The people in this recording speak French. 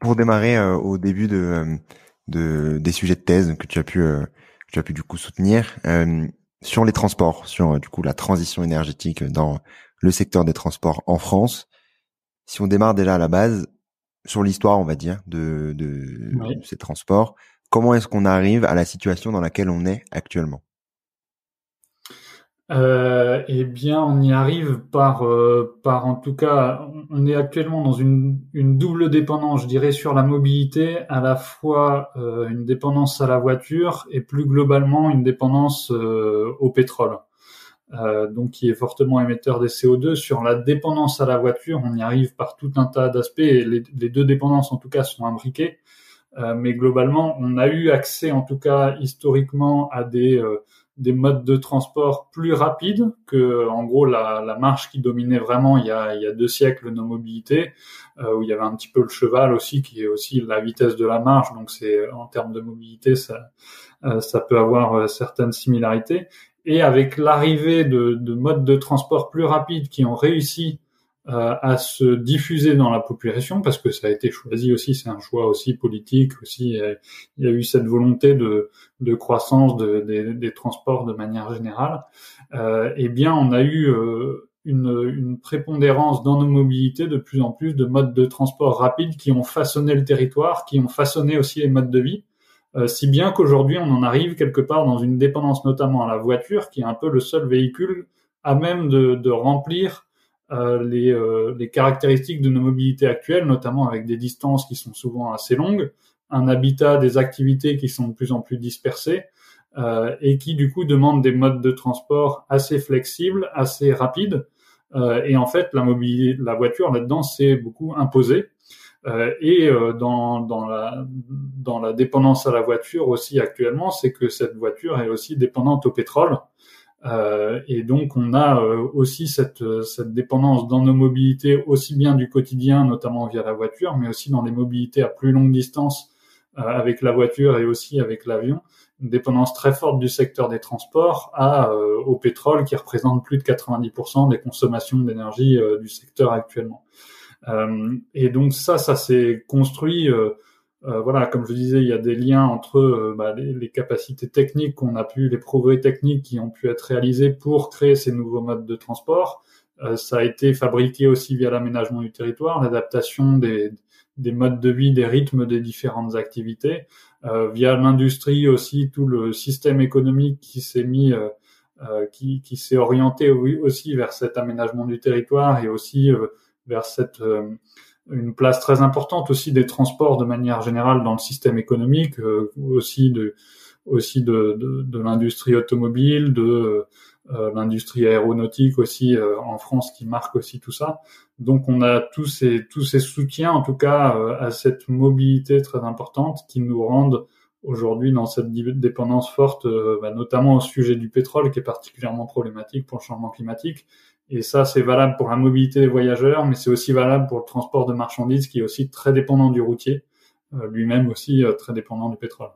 Pour démarrer euh, au début de, euh, de, des sujets de thèse que tu as pu, euh, que tu as pu du coup soutenir, sur les transports, sur du coup la transition énergétique dans le secteur des transports en France. Si on démarre déjà à la base, sur l'histoire, on va dire, de, de ces transports, comment est-ce qu'on arrive à la situation dans laquelle on est actuellement? Euh, eh bien, on y arrive par, euh, par en tout cas, on est actuellement dans une, une double dépendance, je dirais, sur la mobilité, à la fois euh, une dépendance à la voiture et plus globalement une dépendance euh, au pétrole, donc qui est fortement émetteur des CO2. Sur la dépendance à la voiture, on y arrive par tout un tas d'aspects. Et les, les, deux dépendances, en tout cas, sont imbriquées. mais globalement, on a eu accès, en tout cas historiquement, à des des modes de transport plus rapides que, en gros, la, la marche qui dominait vraiment il y a, il y a deux siècles nos mobilités, euh, où il y avait un petit peu le cheval aussi, qui est aussi la vitesse de la marche. Donc, c'est en termes de mobilité, ça, euh, ça peut avoir euh, certaines similarités. Et avec l'arrivée de, de modes de transport plus rapides qui ont réussi à se diffuser dans la population parce que ça a été choisi aussi, c'est un choix aussi politique aussi. Il y a eu cette volonté de, de croissance de, des transports de manière générale. Euh, eh bien, on a eu euh, une, une, prépondérance dans nos mobilités de plus en plus de modes de transport rapides qui ont façonné le territoire, qui ont façonné aussi les modes de vie. Euh, si bien qu'aujourd'hui, on en arrive quelque part dans une dépendance notamment à la voiture, qui est un peu le seul véhicule à même de, de remplir euh, les, euh, les, caractéristiques de nos mobilités actuelles, notamment avec des distances qui sont souvent assez longues, un habitat, des activités qui sont de plus en plus dispersées euh, et qui du coup demandent des modes de transport assez flexibles, assez rapides. Euh, et en fait, la mobilité, la voiture là-dedans, c'est beaucoup imposé. Euh, et dans, dans, la, dans la dépendance à la voiture aussi actuellement, c'est que cette voiture est aussi dépendante au pétrole. Euh, et donc on a euh, aussi cette, cette dépendance dans nos mobilités, aussi bien du quotidien, notamment via la voiture, mais aussi dans les mobilités à plus longue distance euh, avec la voiture et aussi avec l'avion, une dépendance très forte du secteur des transports à, au pétrole qui représente plus de 90% des consommations d'énergie du secteur actuellement. et donc ça, ça s'est construit euh, voilà, comme je disais, il y a des liens entre euh, bah, les, capacités techniques qu'on a pu, les progrès techniques qui ont pu être réalisés pour créer ces nouveaux modes de transport. Euh, ça a été fabriqué aussi via l'aménagement du territoire, l'adaptation des, des, modes de vie, des rythmes des différentes activités, via l'industrie aussi, tout le système économique qui s'est mis, qui, qui s'est orienté aussi vers cet aménagement du territoire et aussi vers cette une place très importante aussi des transports de manière générale dans le système économique, euh, aussi de aussi de, de, de l'industrie automobile, de euh, l'industrie aéronautique aussi euh, en France qui marque aussi tout ça. Donc on a tous ces tous ces soutiens en tout cas à cette mobilité très importante qui nous rendent aujourd'hui dans cette dépendance forte, bah, notamment au sujet du pétrole qui est particulièrement problématique pour le changement climatique, et ça, c'est valable pour la mobilité des voyageurs, mais c'est aussi valable pour le transport de marchandises qui est aussi très dépendant du routier, euh, lui-même aussi euh, très dépendant du pétrole.